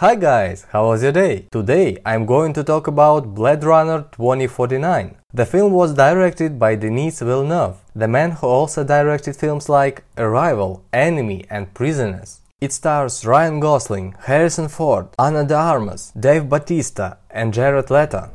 Hi guys, how was your day? Today I'm going to talk about Blade Runner 2049. The film was directed by Denis Villeneuve, the man who also directed films like Arrival, Enemy and Prisoners. It stars Ryan Gosling, Harrison Ford, Ana de Armas, Dave Bautista and Jared Leto.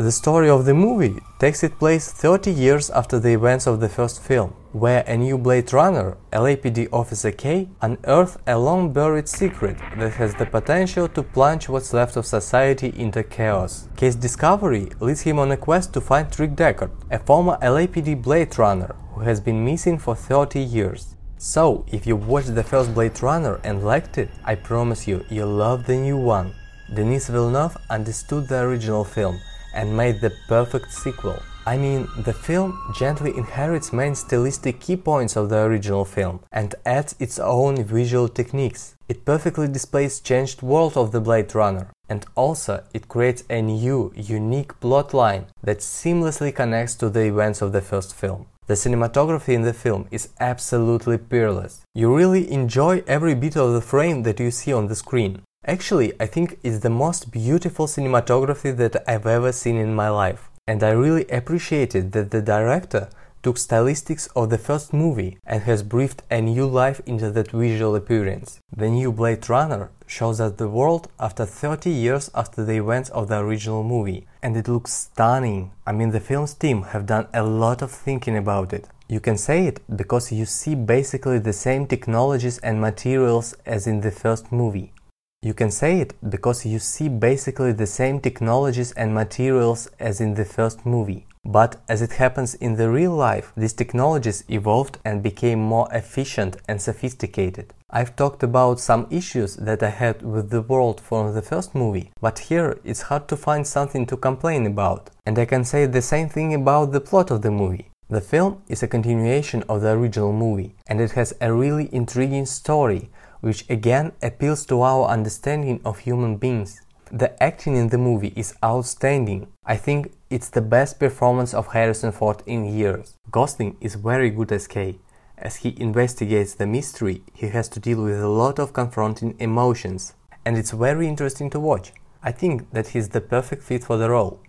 The story of the movie takes its place 30 years after the events of the first film, where a new Blade Runner, LAPD Officer K, unearths a long buried secret that has the potential to plunge what's left of society into chaos. K's discovery leads him on a quest to find Rick Deckard, a former LAPD Blade Runner who has been missing for 30 years. So, if you watched the first Blade Runner and liked it, I promise you, you'll love the new one. Denis Villeneuve understood the original film and made the perfect sequel. I mean, the film gently inherits main stylistic key points of the original film and adds its own visual techniques. It perfectly displays changed world of the Blade Runner and also it creates a new, unique plotline that seamlessly connects to the events of the first film. The cinematography in the film is absolutely peerless. You really enjoy every bit of the frame that you see on the screen. Actually, I think it's the most beautiful cinematography that I've ever seen in my life. And I really appreciated that the director took stylistics of the first movie and has breathed a new life into that visual appearance. The new Blade Runner shows us the world after 30 years after the events of the original movie. And it looks stunning. I mean, the film's team have done a lot of thinking about it. You can say it because you see basically the same technologies and materials as in the first movie. You can say it because you see basically the same technologies and materials as in the first movie. But as it happens in the real life, these technologies evolved and became more efficient and sophisticated. I've talked about some issues that I had with the world from the first movie, but here it's hard to find something to complain about. And I can say the same thing about the plot of the movie. The film is a continuation of the original movie, and it has a really intriguing story which again appeals to our understanding of human beings. The acting in the movie is outstanding. I think it's the best performance of Harrison Ford in years. Gosling is very good as K. As he investigates the mystery, he has to deal with a lot of confronting emotions, and it's very interesting to watch. I think that he's the perfect fit for the role.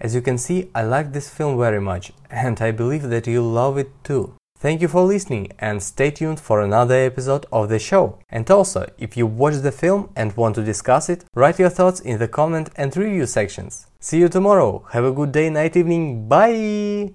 As you can see, I like this film very much, and I believe that you'll love it too. Thank you for listening and stay tuned for another episode of the show. And also, if you watched the film and want to discuss it, write your thoughts in the comment and review sections. See you tomorrow. Have a good day, night, evening. Bye!